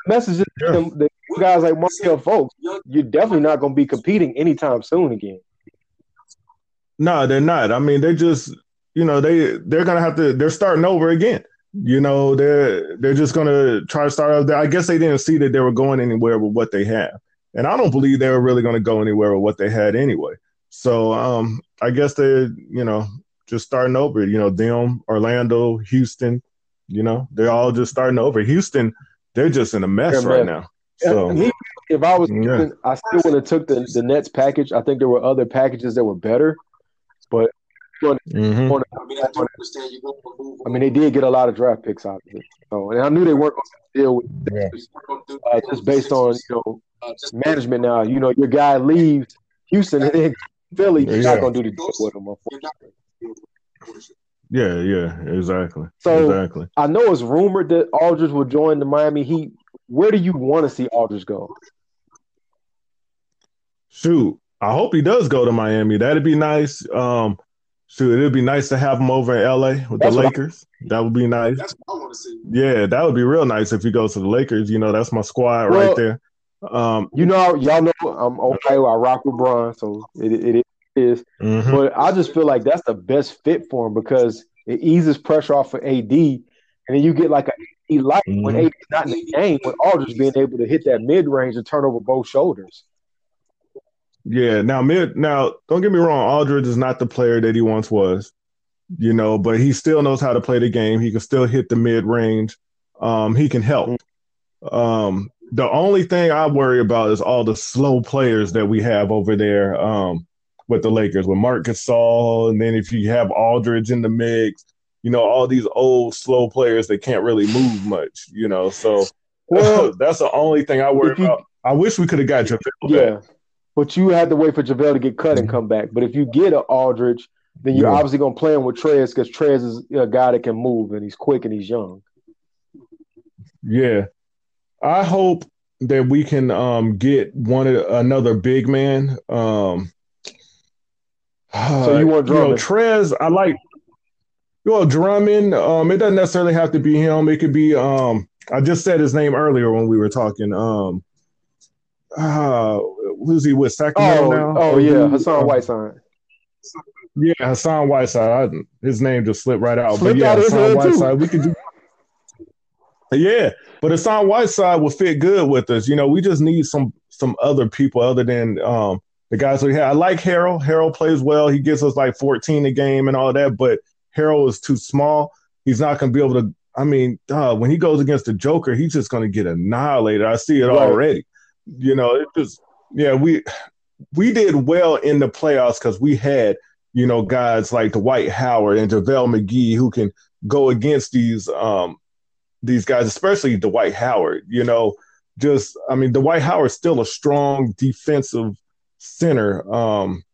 messages yeah. to them, the guys like Markelle Fultz, you're definitely not going to be competing anytime soon again. No, they're not. I mean, they just, you know, they they're gonna have to. They're starting over again you know they're they're just gonna try to start out there. I guess they didn't see that they were going anywhere with what they have, and I don't believe they were really to go anywhere with what they had anyway. So um, I guess they're you know just starting over. You know, them, Orlando, Houston. You know, they're all just starting over. Houston, they're just in a mess They're right now. So if I was, Yeah. I still would have took the, the Nets package. I think there were other packages that were better, but mhm. I mean, I do understand you're going to move. I mean they did get a lot of draft picks out of it. So, and I knew they weren't going to deal with Yeah. uh, just based on you know uh, management. Now you know your guy leaves Houston and then Philly. You're Yeah. not going to do the deal with him. unfortunately. yeah, yeah, exactly, So- exactly. I know it's rumored that Aldridge will join the Miami Heat. Where do you want to see Aldridge go? Shoot, I hope he does go to Miami. That'd be nice. Um, shoot, it'd be nice to have him over in LA with That's the what I- Lakers. That would be nice. That's what I want to see. Yeah, that would be real nice if he goes to the Lakers. You know, that's my squad Well- right there. Um, You know, y'all know I'm Ohio. I rock with Bron, so it, it is. mhm. But I just feel like that's the best fit for him because it eases pressure off of AD, and then you get like a AD light when Mhm. AD's not in the game, with Aldridge being able to hit that mid range and turn over both shoulders. Yeah, now mid now don't get me wrong, Aldridge is not the player that he once was, you know, but he still knows how to play the game. He can still hit the mid range. Um, he can help. Um, the only thing I worry about is all the slow players that we have over there um, with the Lakers, with Marc Gasol, and then if you have Aldridge in the mix, you know, all these old slow players that can't really move much, you know. So Well, that's the only thing I worry you- about. I wish we could have got JaVale back. But you had to wait for JaVale to get cut and come back. But if you get an Aldridge, then you're Yeah. obviously going to play him with Trez because Trez is a guy that can move and he's quick and he's young. Yeah. I hope that we can um get one another big man. Um So you want know, Drummond? Trez, I like well Drummond. Um it doesn't necessarily have to be him. It could be um I just said his name earlier when we were talking. Um uh who's he with Sacramento Oh, now? oh yeah, Hassan um, Whiteside. Yeah, Hassan Whiteside. I, his name just slipped right out. Slipped but yeah, out Hassan head, too. Whiteside. We could do. Yeah, but Hassan Whiteside will fit good with us. You know, we just need some some other people other than um the guys we have. I like Harrell. Harrell plays well. He gets us like 14 a game and all that, but Harrell is too small. He's not going to be able to. I mean, uh, when he goes against the Joker, he's just going to get annihilated. I see it Right. already. You know, it just yeah, we we did well in the playoffs because we had you know guys like Dwight Howard and JaVale McGee who can go against these um these guys, especially Dwight Howard. You know, just I mean, Dwight Howard's still a strong defensive center. Um,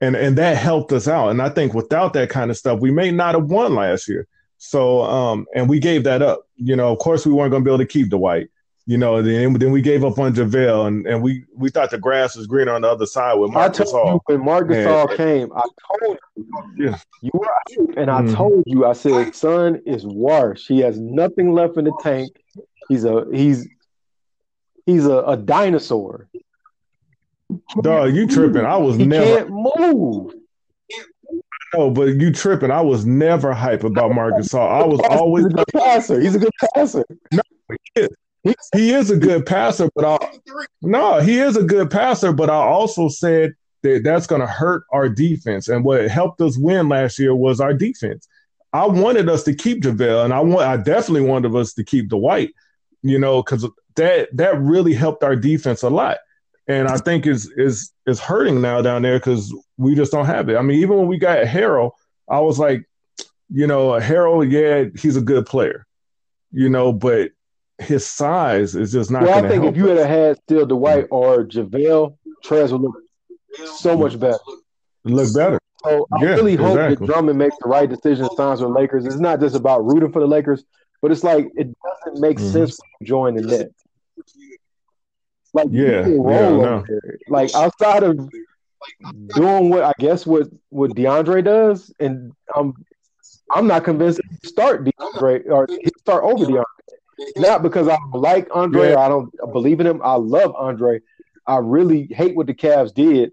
and and that helped us out. And I think without that kind of stuff, we may not have won last year. So um, and we gave that up. You know, of course, we weren't going to be able to keep Dwight. You know, then then we gave up on JaVale, and and we we thought the grass was greener on the other side with I Marc told Gasol. you when Mark Man. Gasol came, I told you, Yeah. you were and I Mhm. told you, I said, son is worse. He has nothing left in the tank. He's a he's he's a, a dinosaur. Dog, you tripping? I was He never can't move. no, but you tripping? I was never hype about Marc Gasol. I was always He's a good passer. He's a good passer. He is a good passer, but I no, he is a good passer, but I also said that that's going to hurt our defense. And what helped us win last year was our defense. I wanted us to keep JaVale, and I want I definitely wanted us to keep Dwight, you know, because that that really helped our defense a lot. And I think is is is hurting now down there because we just don't have it. I mean, even when we got Harrell, I was like, you know, Harrell, yeah, he's a good player, you know, but his size is just not Well, I think if you us. had had still Dwight or JaVale, Trez would look so much better. look better. So I Yeah, really hope exactly. that Drummond makes the right decision, signs with Lakers. It's not just about rooting for the Lakers, but it's like it doesn't make Mhm. sense to join the Nets. Like Yeah, yeah, no. Like outside of doing what I guess what what DeAndre does, and I'm I'm not convinced to start DeAndre or he'll start over DeAndre. Not because I don't like Andre, Yeah. I don't believe in him. I love Andre. I really hate what the Cavs did,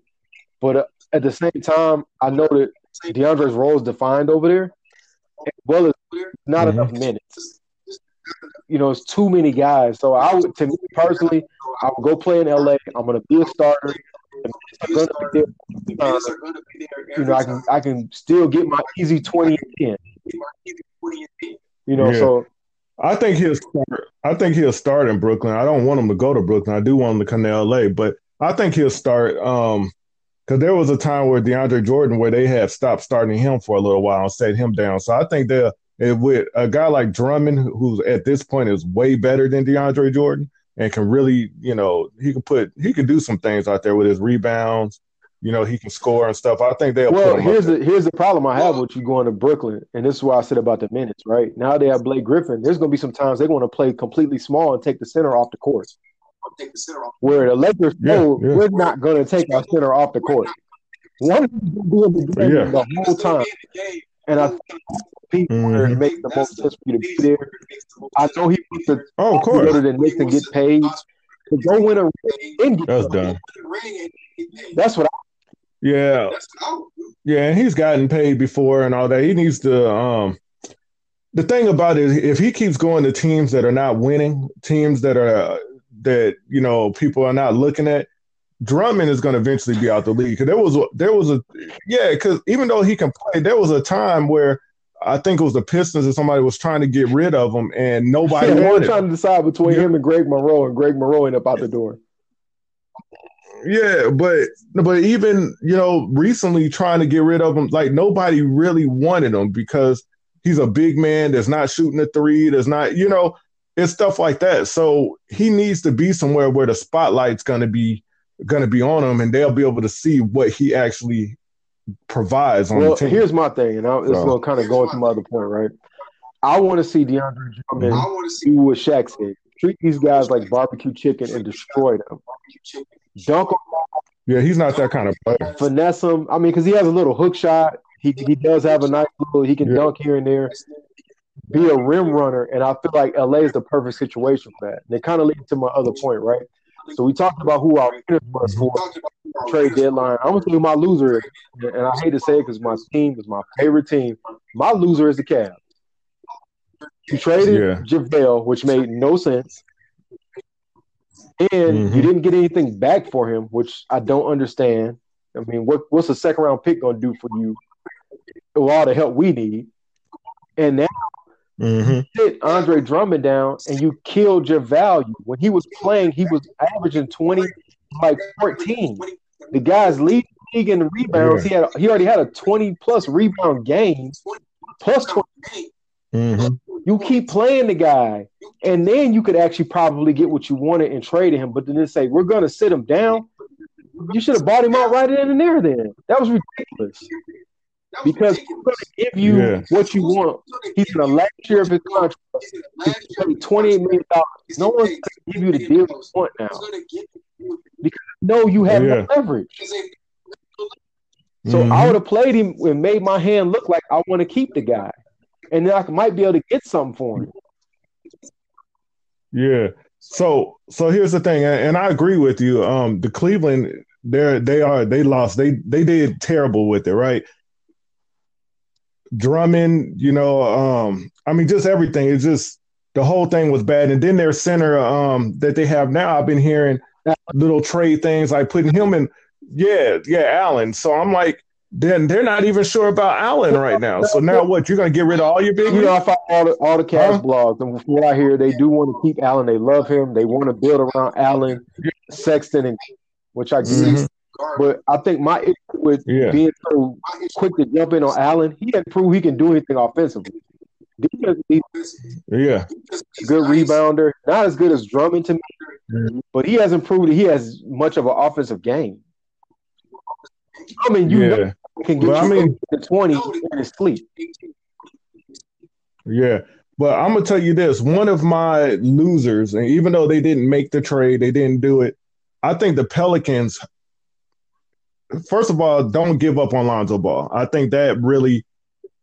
but uh, at the same time, I know that DeAndre's role is defined over there, as well as not Mhm. enough minutes. You know, it's too many guys. So I would, to me personally, I would go play in LA. I'm going to be a starter. Gonna be there. time, minutes are going to be there. you know, I can. I can still get my easy twenty and ten. You know, Yeah. so I think he'll start. I think he'll start in Brooklyn. I don't want him to go to Brooklyn. I do want him to come to LA, but I think he'll start. Um, because there was a time where DeAndre Jordan, where they had stopped starting him for a little while and set him down. So I think they'll it, with a guy like Drummond, who's at this point is way better than DeAndre Jordan and can really, you know, he can put he can do some things out there with his rebounds. You know, he can score and stuff. I think they'll well, here's the here's the problem I have with you going to Brooklyn, and this is why I said about the minutes. Right now they have Blake Griffin. There's going to be some times they want to play completely small and take the center off the court. Take the center off. Where the Lakers Yeah, know yeah. we're not going to take our center off the court. One of them in the game Yeah. the whole time, and I think people where it makes the most sense for you to be there. I know he wants to Oh, of go course. to the Knicks and get paid. To go win a ring and get That's paid. done. That's what I Yeah. Yeah, and he's gotten paid before and all that. He needs to um the thing about it is if he keeps going to teams that are not winning, teams that are that you know people are not looking at, Drummond is going to eventually be out the league. Cause there was a, there was a yeah, because even though he can play, there was a time where I think it was the Pistons or somebody was trying to get rid of him and nobody yeah, they were wanted. trying to decide between Yeah. him and Greg Monroe, and Greg Monroe ended up out the door. Yeah, but but even you know recently trying to get rid of him, like nobody really wanted him because he's a big man that's not shooting a three, that's not you know it's stuff like that. So he needs to be somewhere where the spotlight's gonna be gonna be on him, and they'll be able to see what he actually provides on Well, the team. here's my thing, and I, this is So- going to kind of go into my other point, right? I want to see DeAndre I Drummond want to see do what Shaq said: treat these guys like barbecue chicken and destroy them, dunk them, yeah, he's not that kind of player. finesse them. I mean, because he has a little hook shot. He he does have a nice little. He can Yeah. dunk here and there. Be a rim runner, and I feel like LA is the perfect situation for that. And it kind of leads to my other point, right? So we talked about who our winners was for trade deadline. I'm gonna tell you my loser is, and I hate to say it because my team is my favorite team. My loser is the Cavs. You traded Yeah. JaVale, which made no sense, and Mhm. you didn't get anything back for him, which I don't understand. I mean, what what's a second round pick gonna do for you with all the help we need? And now hmm sit Andre Drummond down and you killed your value. When he was playing, he was averaging 20, like 14. The guy's leading the league in the rebounds. He had he already had a 20 plus rebound game, plus 20. hmm You keep playing the guy, and then you could actually probably get what you wanted and trade him. But then they say we're gonna sit him down. You should have bought him out right in and there. Then that was ridiculous because we're gonna give you Yeah. what you want. He's in the last year of his contract. He's paid $28 million. No one's going to give you the deal you want now. Because no, you have Yeah. no leverage. So Mhm. I would have played him and made my hand look like I want to keep the guy. And then I might be able to get something for him. Yeah. So so here's the thing, and and I agree with you. Um, the Cleveland, they're they are they lost. They they did terrible with it, right? Drummond, you know, um, I mean, just everything. It's just the whole thing was bad. And then their center, um, that they have now, I've been hearing little trade things like putting him in. Yeah, yeah, Allen. So I'm like, then they're not even sure about Allen right now. So now what? You're gonna get rid of all your big You know, I follow all the all the Cavs Huh? blogs, and from what I hear, they do want to keep Allen. They love him. They want to build around Allen, Sexton, and which I get. But I think my issue with Yeah. being so quick to jump in on Allen, he didn't prove he can do anything offensively. Defensively, Yeah. good rebounder, not as good as Drummond to me, Mhm. but he hasn't proved he has much of an offensive game. I mean, you Yeah. he can get But I you mean- to twenty in his sleep. Yeah. But I'm gonna tell you this: one of my losers, and even though they didn't make the trade, they didn't do it. I think the Pelicans, first of all, don't give up on Lonzo Ball. I think that really,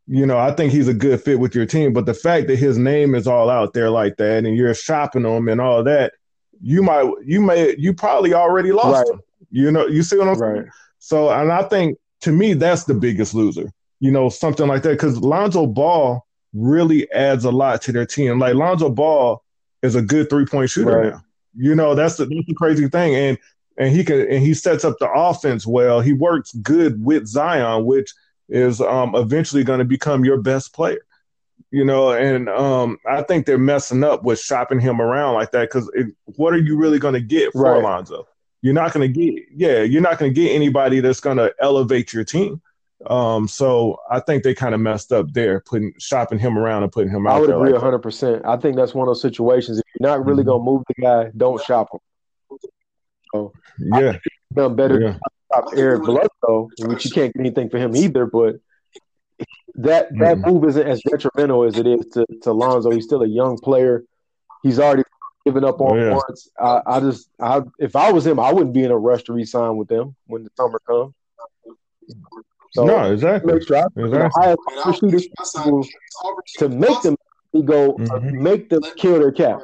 you know, I think he's a good fit with your team. But the fact that his name is all out there like that, and you're shopping him and all that, you might, you may, you probably already lost Right. him. You know, you see what I'm saying? Right. So, and I think to me, that's the biggest loser, you know, something like that. Because Lonzo Ball really adds a lot to their team. Like Lonzo Ball is a good three point shooter Right. now. You know, that's the, that's the crazy thing. And and he can and he sets up the offense well. He works good with Zion, which is um, eventually going to become your best player. You know, and um, I think they're messing up with shopping him around like that because what are you really going to get for Right. Alonzo? You're not going to get, yeah, you're not going to get anybody that's going to elevate your team. Um, so I think they kind of messed up there, putting shopping him around and putting him out there. I would agree like 100. percent I think that's one of those situations. If you're not really Mhm. gonna move the guy, don't shop him. Yeah, Done better yeah, than shop Eric Bledsoe, which you can't get anything for him either. But that that Mm-mm. move isn't as detrimental as it is to, to Lonzo. He's still a young player. He's already given up on Oh, yeah. once. I, I just, I if I was him, I wouldn't be in a rush to re-sign with them when the summer comes. So no, exactly. make sure I the Exactly. highest shooters possible to make them go Mhm. make them kill their cap.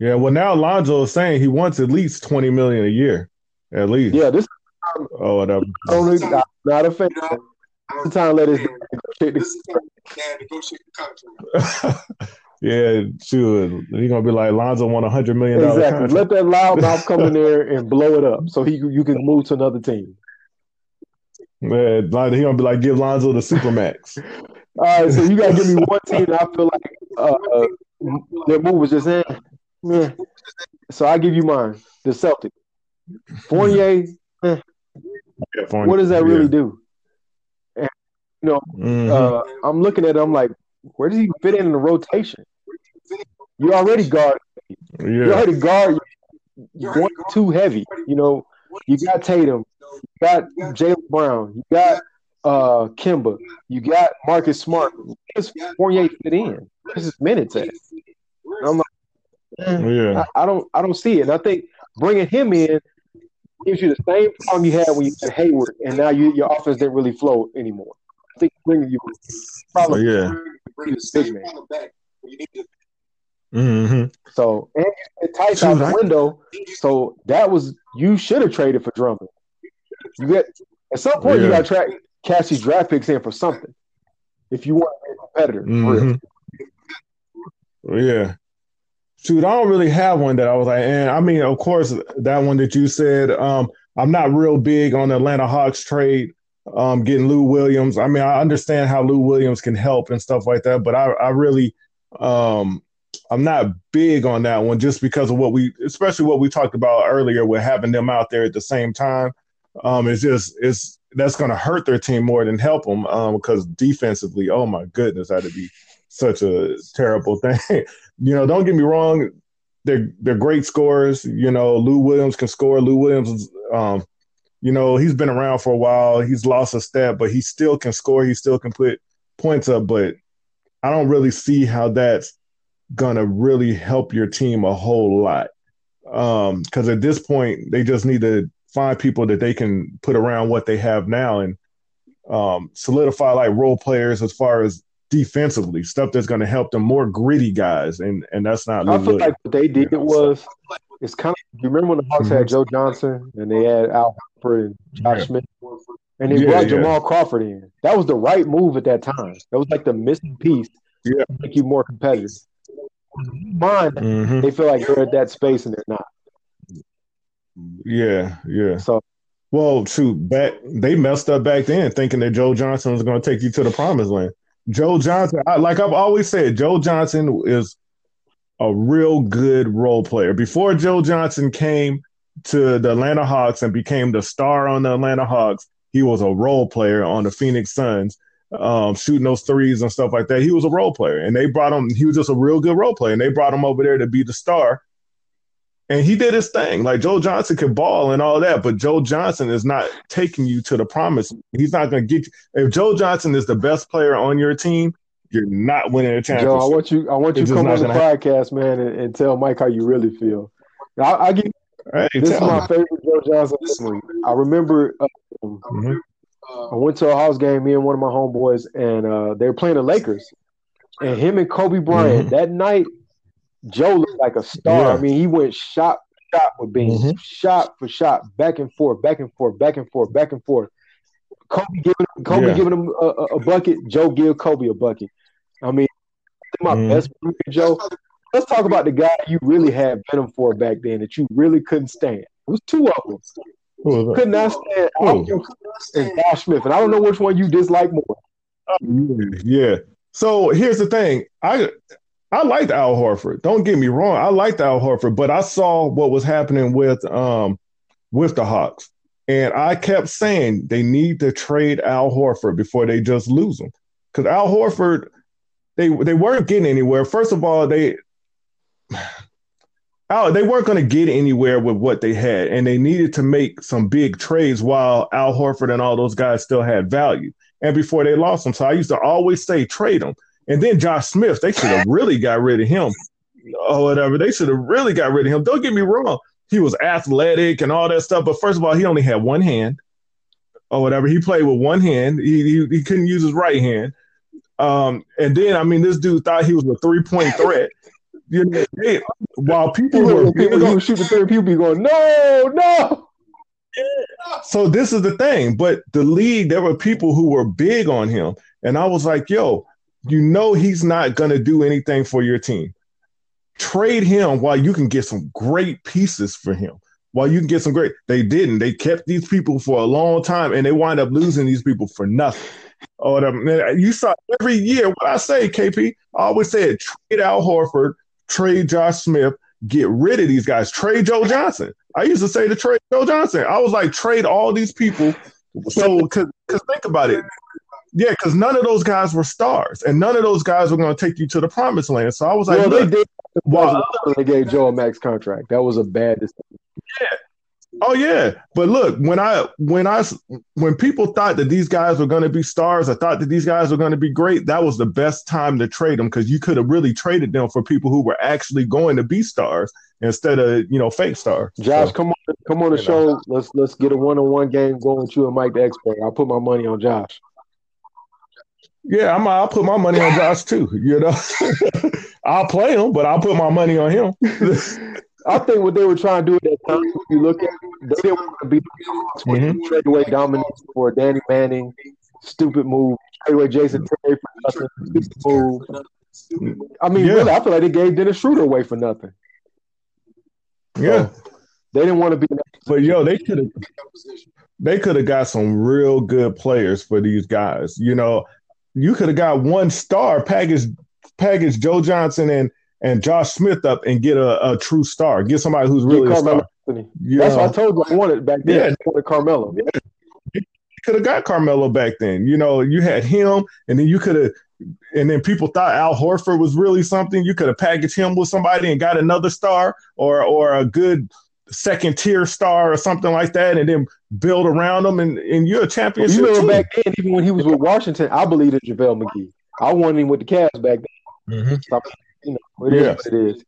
Yeah, well now Lonzo is saying he wants at least twenty million a year, at least. Yeah, this Oh, whatever. I don't not a fan. You know, the time let his negotiate this this. is the yeah, negotiate the contract. yeah, sure. He's gonna be like Lonzo want a hundred million dollar Exactly. contract. Let that loud mouth come in there and blow it up, so he you can move to another team. Man, like, he gonna be like, give Lonzo the supermax. All right, so you gotta give me one team that I feel like uh, their move was just eh, meh. So I give you mine, the Celtics. Fournier, what does that really do? And, you know, Mhm. uh, I'm looking at it, I'm like, where does he fit in, in the rotation? You already guard, you already guard one too heavy. You know, you got Tatum, you got Jaylen Brown, you got uh Kemba, you got Marcus Smart. Where does Fournier fit in? Where's his minutes at? I'm like, yeah, I, I don't, I don't see it. And I think bringing him in gives you the same problem you had when you had Hayward, and now you, your offense didn't really flow anymore. I think bringing you probably yeah. Bring the same problem back. You need to hmm so and you said Theis out the window, so that was you should have traded for Drummond. You get at some point you got to track cash these draft picks in for something if you want to be a competitor. for real. hmm Yeah. Shoot, I don't really have one that I was like, and I mean, of course, that one that you said, um, I'm not real big on the Atlanta Hawks trade, um, getting Lou Williams. I mean, I understand how Lou Williams can help and stuff like that, but I, I really, um, I'm not big on that one just because of what we, especially what we talked about earlier with having them out there at the same time. Um, it's just, it's, that's going to hurt their team more than help them um, because defensively, oh my goodness, that'd be such a terrible thing. you know, don't get me wrong, they're they're great scorers. You know, Lou Williams can score. Lou Williams, um, you know, he's been around for a while. He's lost a step, but he still can score. He still can put points up. But I don't really see how that's gonna really help your team a whole lot. Um, because at this point, they just need to find people that they can put around what they have now and um, solidify like role players as far as defensively stuff that's going to help them more gritty guys and and that's not I feel like what they did Yeah. was it's kind of you remember when the Hawks Mhm. had Joe Johnson and they had Al Horford and Josh Yeah. Smith and they Yeah, brought yeah. Jamal Crawford in. That was the right move at that time. That was like the missing piece Yeah. to make you more competitive. Mine, Mhm. they feel like they're at that space and they're not. yeah yeah So well shoot back they messed up back then thinking that joe johnson was going to take you to the promised land joe johnson I, like i've always said joe johnson is a real good role player before joe johnson came to the atlanta hawks and became the star on the atlanta hawks he was a role player on the phoenix suns um, shooting those threes and stuff like that. He was a role player, and they brought him. He was just a real good role player, and they brought him over there to be the star. And he did his thing. Like Joe Johnson could ball and all that, but Joe Johnson is not taking you to the promise. He's not going to get you. If Joe Johnson is the best player on your team, you're not winning a championship. Joe, I want you I want you to come on the podcast, man, and, and tell Mike how you really feel. I, I give hey, this is my me. favorite Joe Johnson memory. I remember um, Mhm. I went to a house game, me and one of my homeboys, and uh, they were playing the Lakers. And him and Kobe Bryant Mhm. that night, Joe looked like a star. Yeah. I mean, he went shot for shot with Bean, Mhm. shot for shot, back and forth, back and forth, back and forth, back and forth. Kobe giving Kobe Yeah. giving him a, a, a bucket, Joe give Kobe a bucket. I mean, my Mhm. best memory, Joe. let's talk about the guy you really had venom for back then that you really couldn't stand. It was two of them. Could not stand and Josh Smith, and I don't know which one you dislike more. Yeah. So here's the thing. I I liked Al Horford. Don't get me wrong. I liked Al Horford, but I saw what was happening with um with the Hawks. And I kept saying they need to trade Al Horford before they just lose him. Because Al Horford, they they weren't getting anywhere. First of all, they Al, they weren't going to get anywhere with what they had, and they needed to make some big trades while Al Horford and all those guys still had value. And before they lost him, so I used to always say trade him. And then Josh Smith, they should have really got rid of him or whatever. They should have really got rid of him. Don't get me wrong, he was athletic and all that stuff, but first of all, he only had one hand or whatever. He played with one hand. He he, he couldn't use his right hand. Um, and then I mean, this dude thought he was a three point threat. You know, they- while people were people on you shoot the third, people be going, no, no. so this is the thing, but the league, there were people who were big on him, and I was like, "Yo, you know he's not gonna do anything for your team. Trade him while you can get some great pieces for him. While you can get some great." They didn't. They kept these people for a long time, and they wind up losing these people for nothing. Oh. You saw every year what I say, KP. I always said trade Al Horford, trade Josh Smith, get rid of these guys, trade Joe Johnson. I used to say to trade Joe Johnson. I was like, trade all these people. So, because think about it. Yeah, because none of those guys were stars, and none of those guys were going to take you to the promised land. So I was like, well, they did. while They gave Joe a max contract. That was a bad decision. Yeah. Oh yeah, but look, when I when I when people thought that these guys were going to be stars, I thought that these guys were going to be great. That was the best time to trade them because you could have really traded them for people who were actually going to be stars instead of you know fake stars. Josh, So, come on, come on the show. Let's let's get a one on one game going with you and Mike the expert. I'll put my money on Josh. Yeah, I'm, I'll put my money on Josh too. You know, I'll play him, but I'll put my money on him. I think what they were trying to do at that time, if you look at it, they didn't want to be Mhm. trade away Dominique for Danny Manning. Stupid move. Trade away Jason Terry for nothing. Stupid move. I mean, Yeah. really, I feel like they gave Dennis Schroeder away for nothing. yeah, They didn't want to be. that but yo, they could have they could have got some real good players for these guys. You know, you could have got one star package package Joe Johnson and and Josh Smith up and get a, a true star. Get somebody who's really a star. Anthony. You That's know, what I told you I wanted back then. Yeah. I wanted Carmelo. could have got Carmelo back then. You know, you had him, and then you could have, and then people thought Al Horford was really something. You could have packaged him with somebody and got another star or or a good second tier star or something like that, and then build around them, and, and you're a champion. You remember team. back then, even when he was with Washington, I believed in JaVale McGee. I wanted him with the Cavs back then. Mhm. You know, it is Yeah. what it is.